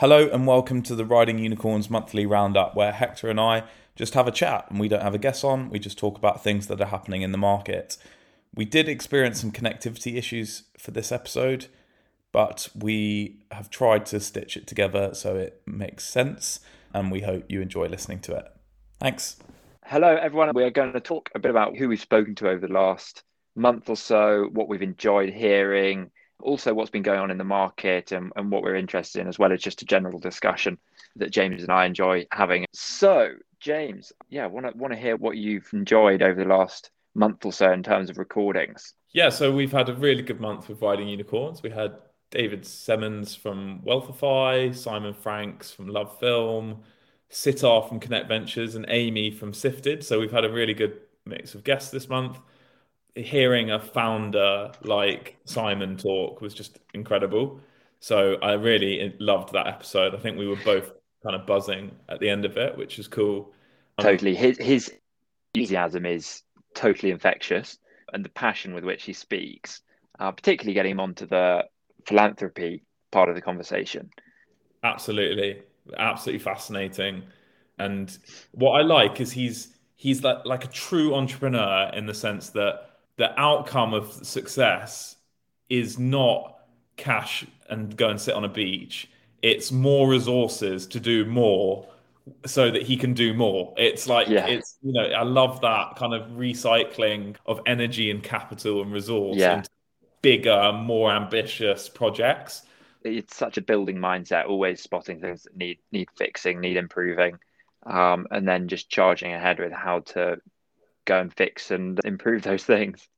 Hello and welcome to the Riding Unicorns monthly roundup, where Hector and I just have a chat and we don't have a guest on, we just talk about things that are happening in the market. We did experience some connectivity issues for this episode, but we have tried to stitch it together so it makes sense, and we hope you enjoy listening to it. Thanks. Hello, everyone. We are going to talk a bit about who we've spoken to over the last month or so, what we've enjoyed hearing, also what's been going on in the market and, and what we're interested in, as well as just a general discussion that James and I enjoy having. So, James, yeah, want to want to hear what you've enjoyed over the last month or so in terms of recordings. Yeah, so we've had a really good month with Riding Unicorns. We had David Semmons from Wealthify, Simon Franks from LoveFilm, Sitar from Connect Ventures, and Amy from Sifted. So we've had a really good mix of guests this month hearing a founder like Simon talk was just incredible. So I really loved that episode. I think we were both kind of buzzing at the end of it, which is cool. Um, totally. His his enthusiasm is totally infectious, and the passion with which he speaks, uh, particularly getting him onto the philanthropy part of the conversation. Absolutely, absolutely fascinating. And what I like is he's he's like like a true entrepreneur in the sense that the outcome of success is not cash and go and sit on a beach. It's more resources to do more so that he can do more. It's like yeah. it's you know I love that kind of recycling of energy and capital and resource yeah. into bigger, more ambitious projects. It's such a building mindset, always spotting things that need need fixing, need improving, um, and then just charging ahead with how to go and fix and improve those things.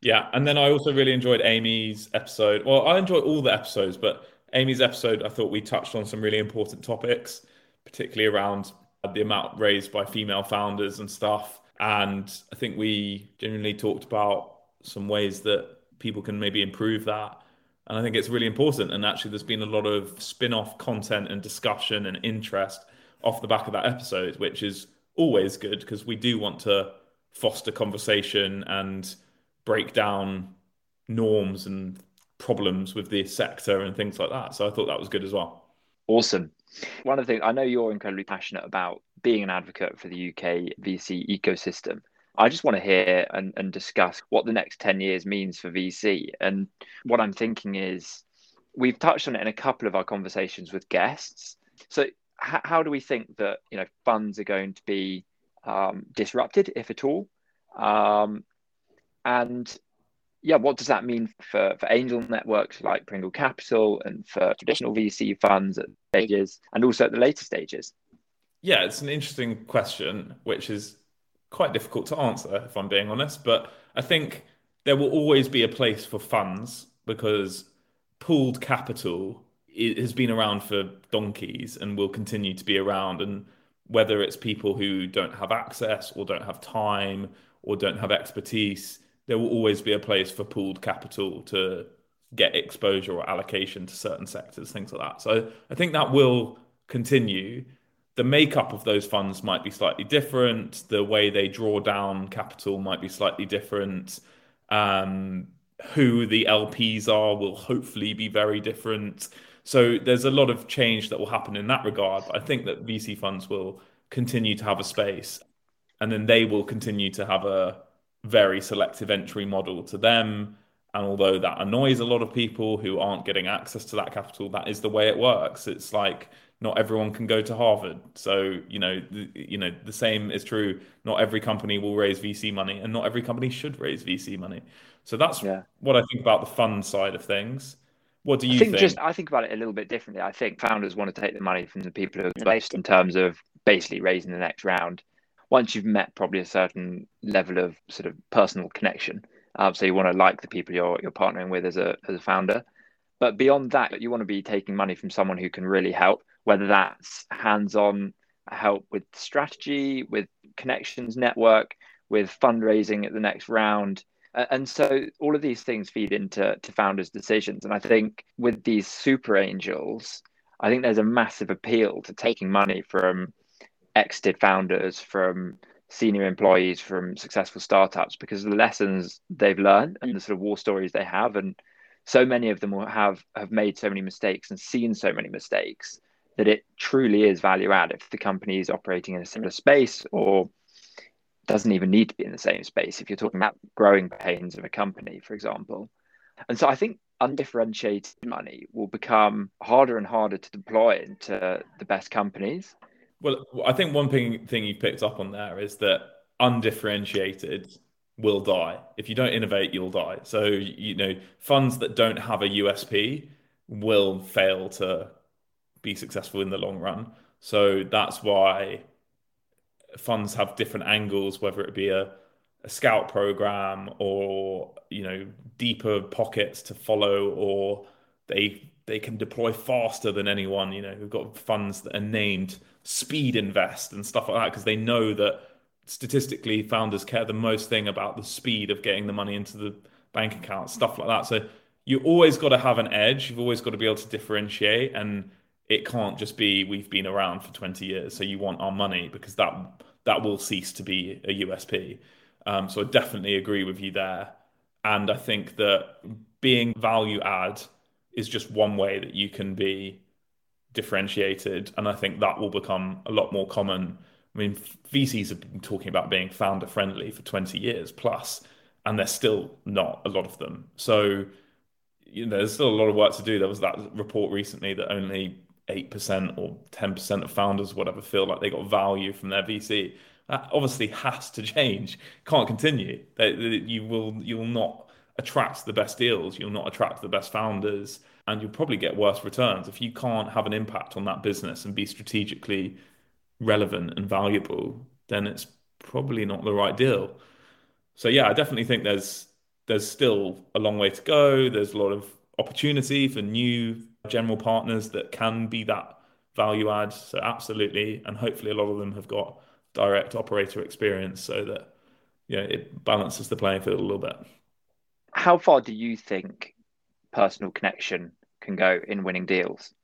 Yeah, and then I also really enjoyed Amy's episode. Well, I enjoy all the episodes, but Amy's episode, I thought we touched on some really important topics, particularly around the amount raised by female founders and stuff. And I think we genuinely talked about some ways that people can maybe improve that. And I think it's really important. And actually, there's been a lot of spin off content and discussion and interest off the back of that episode, which is always good because we do want to foster conversation and break down norms and problems with the sector and things like that. So I thought that was good as well. Awesome. One of the things I know you're incredibly passionate about being an advocate for the UK VC ecosystem. I just want to hear and, and discuss what the next 10 years means for VC. And what I'm thinking is we've touched on it in a couple of our conversations with guests. So h- how do we think that you know funds are going to be um, disrupted, if at all? Um, and yeah, what does that mean for, for angel networks like Pringle Capital and for traditional VC funds at stages and also at the later stages? Yeah, it's an interesting question, which is quite difficult to answer, if I'm being honest. But I think there will always be a place for funds because pooled capital has been around for donkeys and will continue to be around. And whether it's people who don't have access or don't have time or don't have expertise, there will always be a place for pooled capital to get exposure or allocation to certain sectors, things like that. So I think that will continue. The makeup of those funds might be slightly different. The way they draw down capital might be slightly different. Um, who the LPs are will hopefully be very different. So there's a lot of change that will happen in that regard. But I think that VC funds will continue to have a space and then they will continue to have a very selective entry model to them. And although that annoys a lot of people who aren't getting access to that capital, that is the way it works. It's like not everyone can go to Harvard. So, you know, the, you know, the same is true. Not every company will raise VC money and not every company should raise VC money. So that's yeah. what I think about the fund side of things. What do you I think, think? Just I think about it a little bit differently. I think founders want to take the money from the people who are based in terms of basically raising the next round once you've met probably a certain level of sort of personal connection. Um, so you want to like the people you're you're partnering with as a as a founder. But beyond that, you want to be taking money from someone who can really help, whether that's hands-on help with strategy, with connections network, with fundraising at the next round. And so all of these things feed into to founders' decisions. And I think with these super angels, I think there's a massive appeal to taking money from exited founders, from senior employees, from successful startups, because the lessons they've learned and the sort of war stories they have, and so many of them have have made so many mistakes and seen so many mistakes that it truly is value add if the company is operating in a similar space or doesn't even need to be in the same space if you're talking about growing pains of a company for example. And so i think undifferentiated money will become harder and harder to deploy into the best companies. Well i think one thing thing you picked up on there is that undifferentiated will die. If you don't innovate you'll die. So you know funds that don't have a usp will fail to be successful in the long run. So that's why funds have different angles, whether it be a, a scout program or you know deeper pockets to follow, or they they can deploy faster than anyone. You know, we've got funds that are named Speedinvest and stuff like that because they know that statistically founders care the most thing about the speed of getting the money into the bank account, stuff like that. So you always got to have an edge. You've always got to be able to differentiate and it can't just be we've been around for 20 years so you want our money because that that will cease to be a USP um, so I definitely agree with you there. And I think that being value add is just one way that you can be differentiated and I think that will become a lot more common. I mean VCs have been talking about being founder friendly for 20 years plus and there's still not a lot of them. So you know, there's still a lot of work to do. There was that report recently that only 8% or 10% of founders, whatever, feel like they got value from their VC. That obviously has to change. Can't continue. You will you will not attract the best deals. You'll not attract the best founders, and you'll probably get worse returns if you can't have an impact on that business and be strategically relevant and valuable. Then it's probably not the right deal. So yeah, I definitely think there's there's still a long way to go. There's a lot of opportunity for new general partners that can be that value add. So absolutely, and hopefully a lot of them have got direct operator experience so that yeah, it balances the playing field a little bit. How far do you think personal connection can go in winning deals?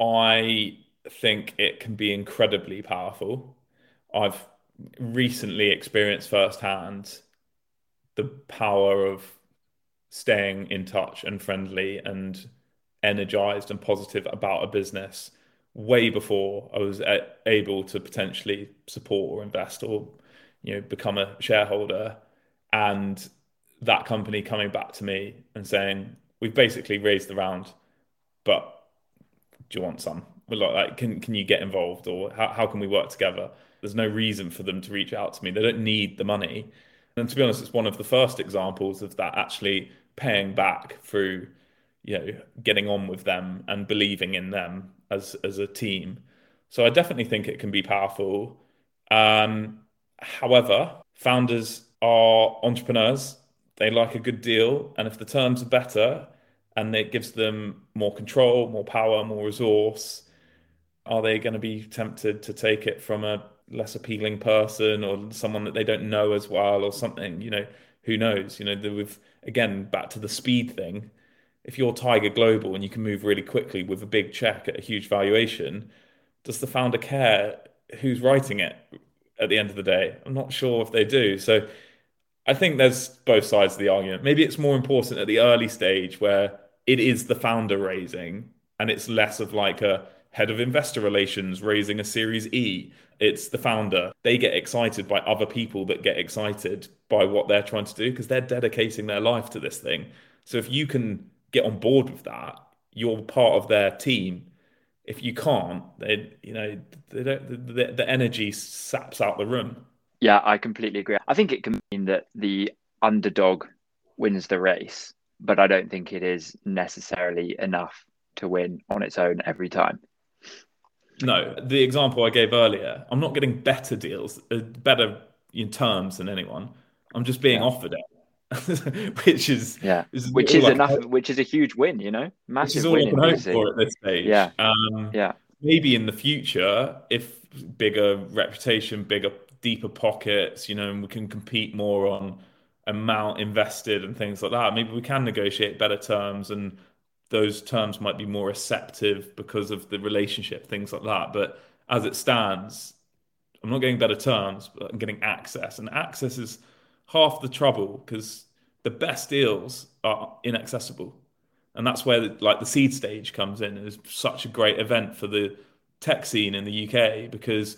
I think it can be incredibly powerful. I've recently experienced firsthand the power of staying in touch and friendly and energized and positive about a business way before I was able to potentially support or invest or you know become a shareholder. And that company coming back to me and saying we've basically raised the round but do you want some? Like, can can you get involved or how, how can we work together? There's no reason for them to reach out to me. They don't need the money. And to be honest it's one of the first examples of that actually paying back through you know getting on with them and believing in them as as a team. So I definitely think it can be powerful. Um, however, founders are entrepreneurs. They like a good deal, and if the terms are better and it gives them more control, more power, more resource, are they going to be tempted to take it from a less appealing person or someone that they don't know as well or something? You know, who knows? You know, with again back to the speed thing if you're Tiger Global and you can move really quickly with a big check at a huge valuation, does the founder care who's writing it at the end of the day? I'm not sure if they do. So I think there's both sides of the argument. Maybe it's more important at the early stage where it is the founder raising and it's less of like a head of investor relations raising a series E. It's the founder. They get excited by other people that get excited by what they're trying to do because they're dedicating their life to this thing. So if you can get on board with that, you're part of their team. If you can't, then you know the, the, the energy saps out the room. Yeah, I completely agree. I think it can mean that the underdog wins the race, but I don't think it is necessarily enough to win on its own every time. No, the example I gave earlier, I'm not getting better deals, uh, better in terms than anyone. I'm just being yeah. offered it. which is yeah, is which is enough, which is a huge win, you know, massive which is all win. I can hope for at this stage. Yeah, um, yeah. Maybe in the future, if bigger reputation, bigger, deeper pockets, you know, and we can compete more on amount invested and things like that. Maybe we can negotiate better terms, and those terms might be more receptive because of the relationship, things like that. But as it stands, I'm not getting better terms, but I'm getting access, and access is half the trouble because the best deals are inaccessible. and that's where like the seed stage comes in. It's such a great event for the tech scene in the UK because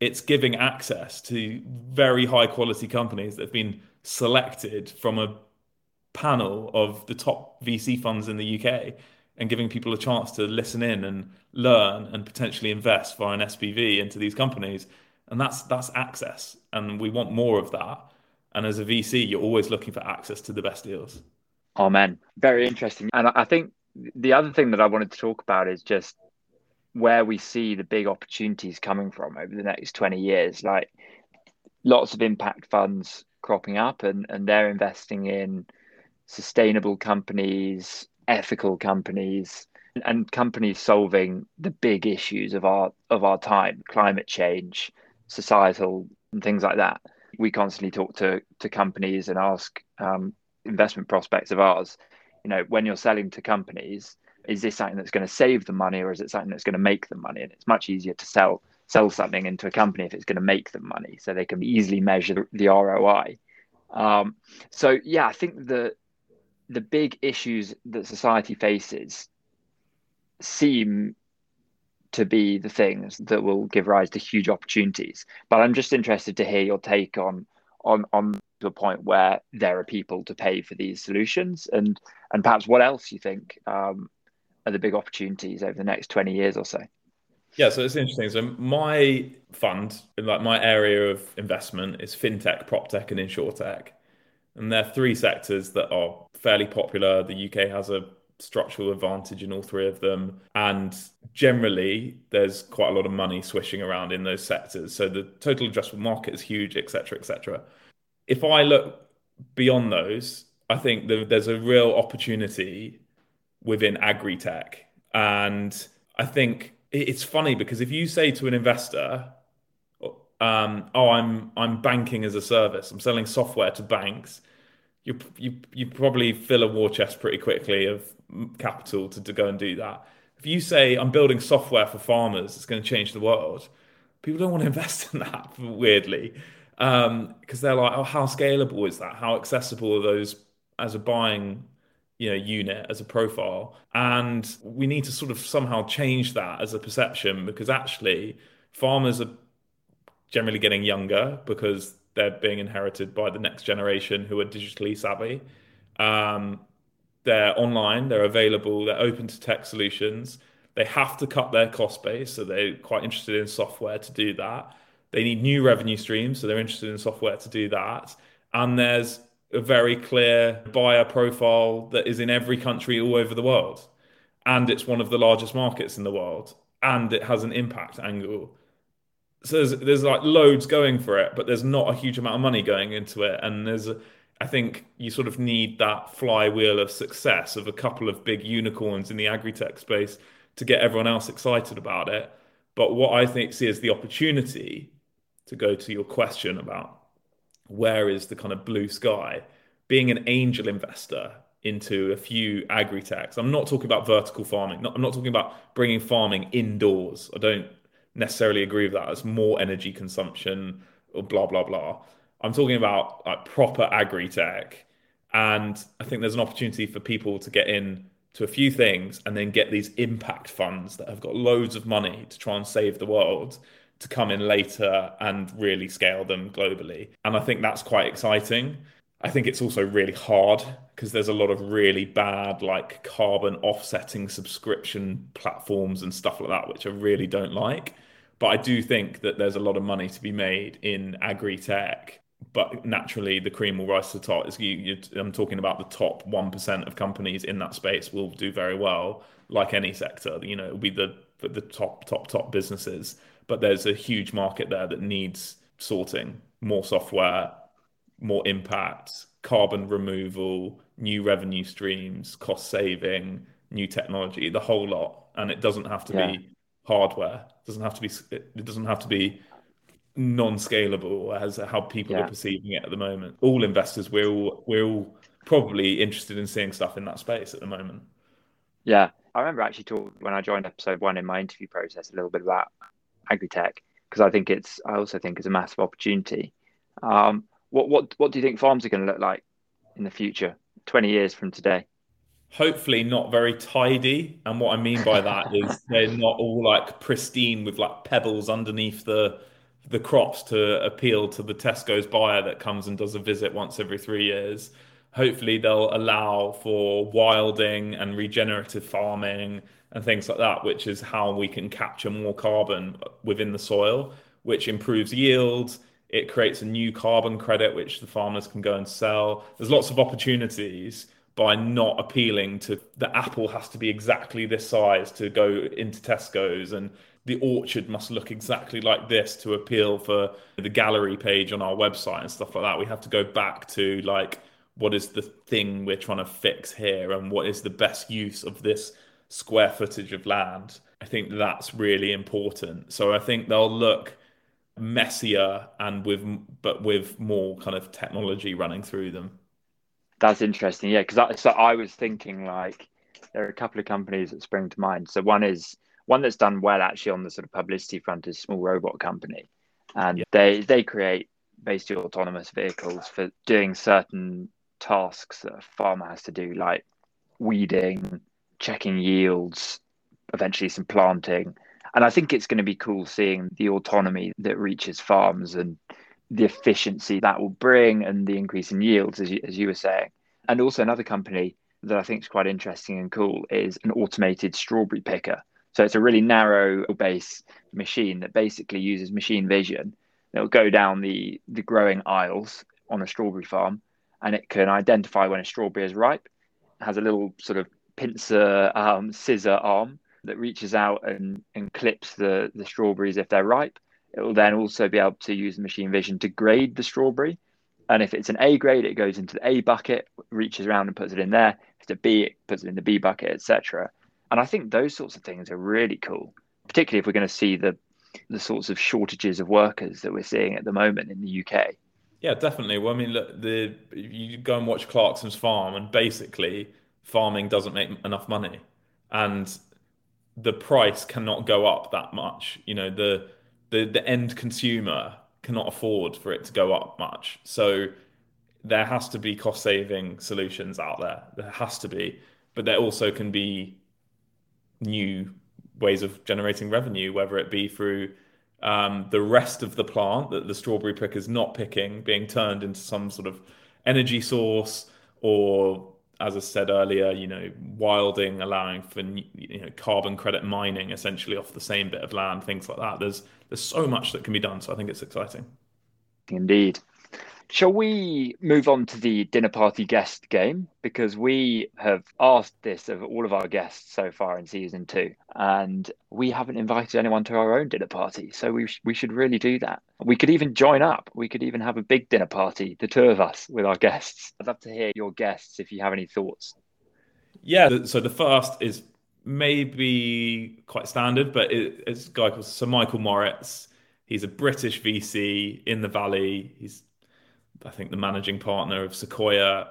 it's giving access to very high quality companies that have been selected from a panel of the top VC funds in the UK and giving people a chance to listen in and learn and potentially invest via an SPV into these companies. And that's that's access. And we want more of that. And as a VC, you're always looking for access to the best deals. Oh, Amen. Very interesting. And I think the other thing that I wanted to talk about is just where we see the big opportunities coming from over the next 20 years. Like lots of impact funds cropping up and, and they're investing in sustainable companies, ethical companies, and companies solving the big issues of our of our time, climate change, societal and things like that. We constantly talk to to companies and ask um, investment prospects of ours, you know, when you're selling to companies, is this something that's going to save them money or is it something that's going to make them money? And it's much easier to sell sell something into a company if it's going to make them money, so they can easily measure the, ROI. Um, so yeah, I think the the big issues that society faces seem to be the things that will give rise to huge opportunities. But I'm just interested to hear your take on on on a point where there are people to pay for these solutions and and perhaps what else you think um, are the big opportunities over the next 20 years or so. Yeah so it's interesting. So my fund like my area of investment is fintech prop tech and insurtech and there are three sectors that are fairly popular. The uk has a structural advantage in all three of them and generally there's quite a lot of money swishing around in those sectors so the total addressable market is huge etc etc if I look beyond those, I think there's a real opportunity within agri tech. And I think it's funny because if you say to an investor, um, "Oh, I'm I'm banking as a service. I'm selling software to banks," you you you probably fill a war chest pretty quickly of capital to, to go and do that. If you say, "I'm building software for farmers, it's going to change the world," people don't want to invest in that. Weirdly, because um, they're like, oh, how scalable is that? How accessible are those as a buying you know unit as a profile and we need to sort of somehow change that as a perception because actually farmers are generally getting younger because they're being inherited by the next generation who are digitally savvy um, they're online they're available they're open to tech solutions they have to cut their cost base so they're quite interested in software to do that they need new revenue streams, so they're interested in software to do that. And there's a very clear buyer profile that is in every country all over the world. And it's one of the largest markets in the world. And it has an impact angle. So there's, there's like loads going for it, but there's not a huge amount of money going into it. And there's, I think you sort of need that flywheel of success of a couple of big unicorns in the agri tech space to get everyone else excited about it. But what I think see is the opportunity to go to your question about where is the kind of blue sky, being an angel investor into a few agri techs. I'm not talking about vertical farming. I'm not talking about bringing farming indoors. I don't necessarily agree with that. It's more energy consumption or blah blah blah. I'm talking about like proper agri tech, and I think there's an opportunity for people to get in to a few things and then get these impact funds that have got loads of money to try and save the world to come in later and really scale them globally. And I think that's quite exciting. I think it's also really hard because there's a lot of really bad, like carbon offsetting subscription platforms and stuff like that, which I really don't like. But I do think that there's a lot of money to be made in agri tech. But naturally, the cream will rise to the top. You, you, I'm talking about the top 1% of companies in that space will do very well, like any sector. You know, it'll be the, the top, top, top businesses but there's a huge market there that needs sorting, more software, more impact, carbon removal, new revenue streams, cost saving, new technology, the whole lot. And it doesn't have to yeah. be hardware. It doesn't have to be. It doesn't have to be non-scalable as how people yeah. are perceiving it at the moment. All investors, we're all we're all probably interested in seeing stuff in that space at the moment. Yeah, I remember actually talking when I joined episode one in my interview process a little bit about agri-tech because I think it's I also think it's a massive opportunity. Um, what what what do you think farms are going to look like in the future, twenty years from today? hopefully not very tidy. And what I mean by that is they're not all like pristine with like pebbles underneath the the crops to appeal to the Tesco's buyer that comes and does a visit once every three years. Hopefully they'll allow for wilding and regenerative farming and things like that, which is how we can capture more carbon within the soil, which improves yield. It creates a new carbon credit, which the farmers can go and sell. There's lots of opportunities by not appealing to the apple has to be exactly this size to go into Tesco's and the orchard must look exactly like this to appeal for the gallery page on our website and stuff like that. We have to go back to like what is the thing we're trying to fix here and what is the best use of this square footage of land. I think that's really important. So I think they'll look messier and with but with more kind of technology running through them. That's interesting. Yeah, because so I was thinking like there are a couple of companies that spring to mind. So one is one that's done well actually on the sort of publicity front is Small Robot Company, and yeah. they they create basically autonomous vehicles for doing certain tasks that a farmer has to do, like weeding, checking yields, eventually some planting. And I think it's going to be cool seeing the autonomy that reaches farms and the efficiency that will bring and the increase in yields, as you, as you were saying. And also, another company that I think is quite interesting and cool is an automated strawberry picker. So it's a really narrow base machine that basically uses machine vision. It'll go down the, the growing aisles on a strawberry farm and it can identify when a strawberry is ripe. It has a little sort of pincer um, scissor arm that reaches out and, and clips the, the strawberries if they're ripe it will then also be able to use the machine vision to grade the strawberry. And if it's an A grade, it goes into the A bucket, reaches around and puts it in there. If it's a B, it puts it in the B bucket, etc. And I think those sorts of things are really cool, particularly if we're going to see the the sorts of shortages of workers that we're seeing at the moment in the UK. Yeah, definitely. Well, I mean, look, the you go and watch Clarkson's farm, and basically, farming doesn't make enough money, and the price cannot go up that much. You know, the the the end consumer cannot afford for it to go up much. So there has to be cost saving solutions out there. There has to be, but there also can be new ways of generating revenue, whether it be through um, the rest of the plant that the strawberry picker is not picking being turned into some sort of energy source or as I said earlier, you know, wilding, allowing for you know carbon credit mining, essentially off the same bit of land, things like that. There's there's so much that can be done, so I think it's exciting. Indeed. Shall we move on to the dinner party guest game? Because we have asked this of all of our guests so far in season two, and we haven't invited anyone to our own dinner party. So we, sh- we should really do that. We could even join up. We could even have a big dinner party, the two of us with our guests. I'd love to hear your guests if you have any thoughts. Yeah, so the first is maybe quite standard, but it's a guy called Sir Michael Moritz. He's a British VC in the Valley. He's I think, the managing partner of Sequoia.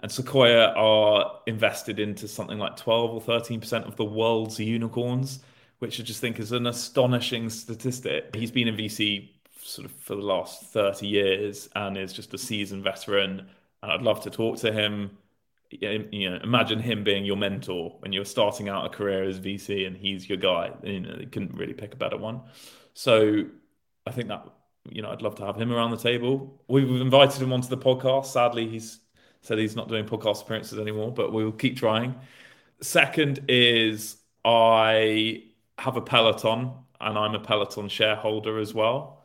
And Sequoia are invested into something like 12 or 13% of the world's unicorns, which I just think is an astonishing statistic. He's been in VC sort of for the last 30 years and is just a seasoned veteran. And I'd love to talk to him. You know, imagine him being your mentor when you're starting out a career as VC and he's your guy. You know, you couldn't really pick a better one. So I think that you know, I'd love to have him around the table. We've invited him onto the podcast. Sadly, he's said he's not doing podcast appearances anymore, but we will keep trying. Second is I have a Peloton and I'm a Peloton shareholder as well.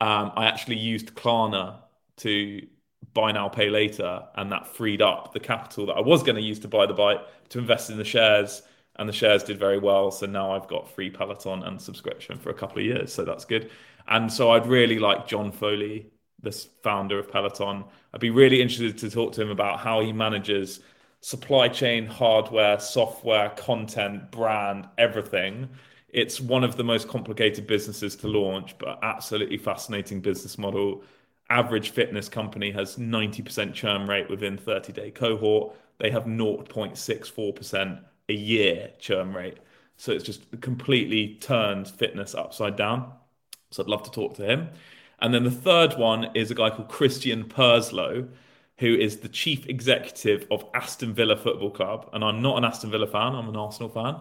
Um, I actually used Klarna to buy now, pay later, and that freed up the capital that I was going to use to buy the bike to invest in the shares. And the shares did very well. So now I've got free Peloton and subscription for a couple of years. So that's good. And so I'd really like John Foley, the founder of Peloton. I'd be really interested to talk to him about how he manages supply chain, hardware, software, content, brand, everything. It's one of the most complicated businesses to launch, but absolutely fascinating business model. Average fitness company has 90% churn rate within 30 day cohort. They have 0.64% a year churn rate. So it's just completely turned fitness upside down. So I'd love to talk to him. And then the third one is a guy called Christian Purslow, who is the chief executive of Aston Villa Football Club. And I'm not an Aston Villa fan, I'm an Arsenal fan.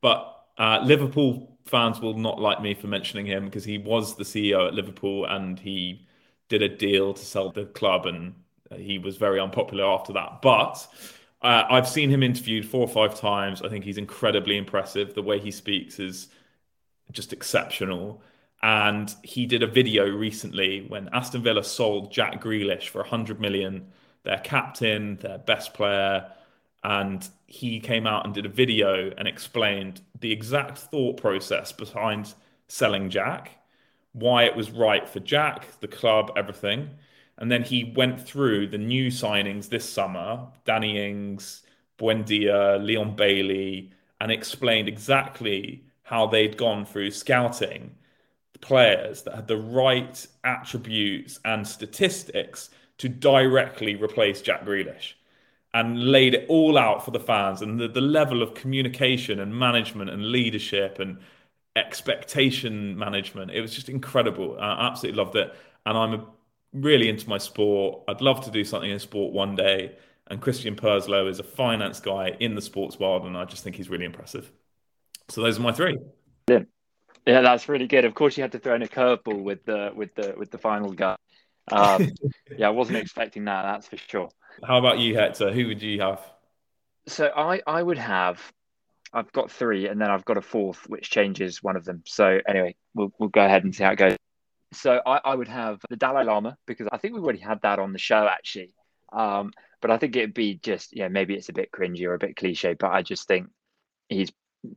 But uh, Liverpool fans will not like me for mentioning him because he was the CEO at Liverpool and he did a deal to sell the club and he was very unpopular after that. But uh, I've seen him interviewed four or five times. I think he's incredibly impressive. The way he speaks is just exceptional. And he did a video recently when Aston Villa sold Jack Grealish for 100 million, their captain, their best player. And he came out and did a video and explained the exact thought process behind selling Jack, why it was right for Jack, the club, everything. And then he went through the new signings this summer Danny Ings, Buendia, Leon Bailey, and explained exactly how they'd gone through scouting players that had the right attributes and statistics to directly replace Jack Grealish and laid it all out for the fans and the, the level of communication and management and leadership and expectation management. It was just incredible. I absolutely loved it. And I'm a really into my sport. I'd love to do something in sport one day. And Christian Purslow is a finance guy in the sports world, and I just think he's really impressive. So those are my three. Yeah, yeah, that's really good. Of course, you had to throw in a curveball with the with the with the final guy. Um, yeah, I wasn't expecting that. That's for sure. How about you, Hector? Who would you have? So I I would have. I've got three, and then I've got a fourth, which changes one of them. So anyway, we'll we'll go ahead and see how it goes. So I, I would have the Dalai Lama because I think we've already had that on the show actually. Um, but I think it'd be just, yeah, maybe it's a bit cringy or a bit cliche, but I just think he's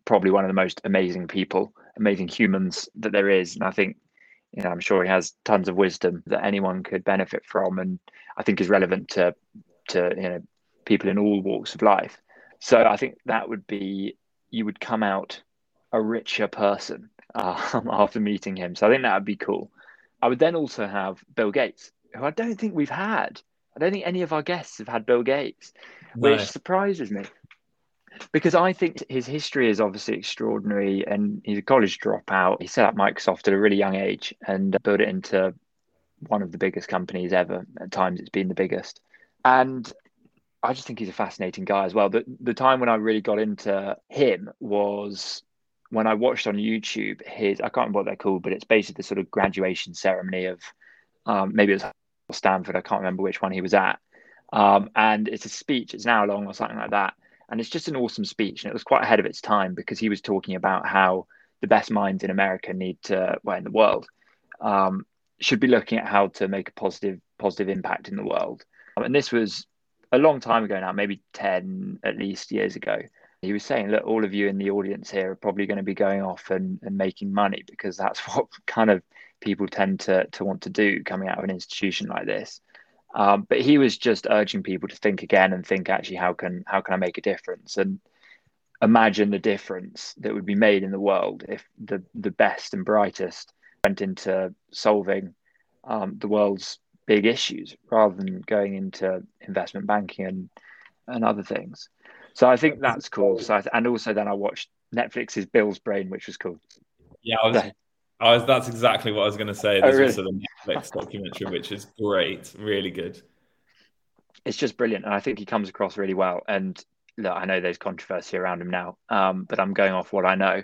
probably one of the most amazing people, amazing humans that there is. And I think, you know, I'm sure he has tons of wisdom that anyone could benefit from, and I think is relevant to to you know people in all walks of life. So I think that would be you would come out a richer person after meeting him. So I think that would be cool. I would then also have Bill Gates, who I don't think we've had. I don't think any of our guests have had Bill Gates, no. which surprises me because I think his history is obviously extraordinary and he's a college dropout. He set up Microsoft at a really young age and built it into one of the biggest companies ever. At times, it's been the biggest. And I just think he's a fascinating guy as well. The, the time when I really got into him was when I watched on YouTube his I can't remember what they're called, but it's basically the sort of graduation ceremony of um, maybe it was Stanford. I can't remember which one he was at. Um, and it's a speech. It's an hour long or something like that, and it's just an awesome speech. And it was quite ahead of its time because he was talking about how the best minds in America need to, well, in the world, um, should be looking at how to make a positive positive impact in the world. And this was a long time ago now, maybe ten at least years ago he was saying, look, all of you in the audience here are probably going to be going off and, and making money because that's what kind of people tend to, to want to do coming out of an institution like this. Um, but he was just urging people to think again and think actually how can how can I make a difference and imagine the difference that would be made in the world if the the best and brightest went into solving um, the world's big issues rather than going into investment banking and and other things. So I think that's cool. So I, and also then I watched Netflix's Bill's Brain, which was cool. Yeah, I was. I was that's exactly what I was going to say. There's oh, really? also the Netflix documentary, which is great, really good. It's just brilliant, and I think he comes across really well. And look, I know there's controversy around him now, um, but I'm going off what I know.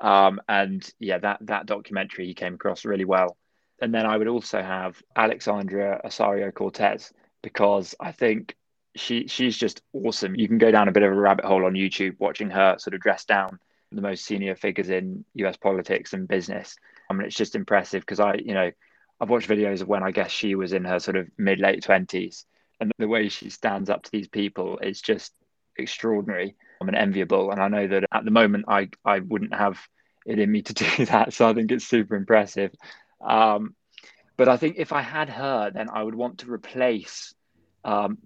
Um, and yeah, that that documentary he came across really well. And then I would also have Alexandria Ocasio Cortez because I think she she's just awesome. You can go down a bit of a rabbit hole on YouTube watching her sort of dress down the most senior figures in US politics and business. I mean, it's just impressive because I, you know, I've watched videos of when I guess she was in her sort of mid late twenties, and the way she stands up to these people is just extraordinary. I'm an enviable, and I know that at the moment I I wouldn't have it in me to do that, so I think it's super impressive. Um, but I think if I had her, then I would want to replace um,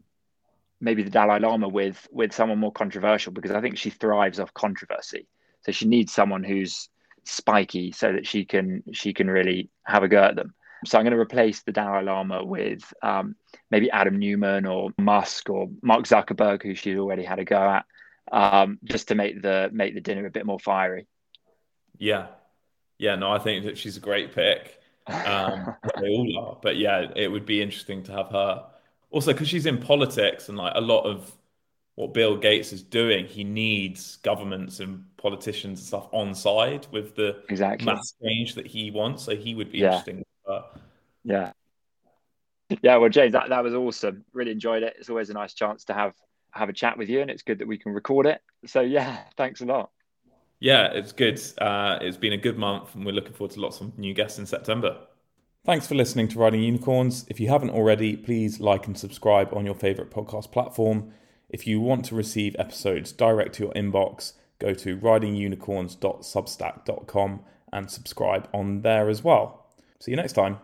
maybe the Dalai Lama with with someone more controversial because I think she thrives off controversy. So she needs someone who's spiky so that she can she can really have a go at them. So I'm going to replace the Dalai Lama with um, maybe Adam Neumann or Musk or Mark Zuckerberg, who she's already had a go at, um, just to make the make the dinner a bit more fiery. Yeah, yeah. No, I think that she's a great pick. Um, they all are, but yeah, it would be interesting to have her also because she's in politics and like a lot of what Bill Gates is doing, he needs governments and politicians and stuff on side with the exactly mass change that he wants. So he would be yeah. interesting. Yeah. Yeah, well, James, that, that was awesome. Really enjoyed it. It's always a nice chance to have have a chat with you, and it's good that we can record it. So yeah, thanks a lot. Yeah, it's good. Uh, it's been a good month, and we're looking forward to lots of new guests in September. Thanks for listening to Riding Unicorns. If you haven't already, please like and subscribe on your favourite podcast platform. If you want to receive episodes direct to your inbox, go to ridingunicorns.substack.com and subscribe on there as well. See you next time.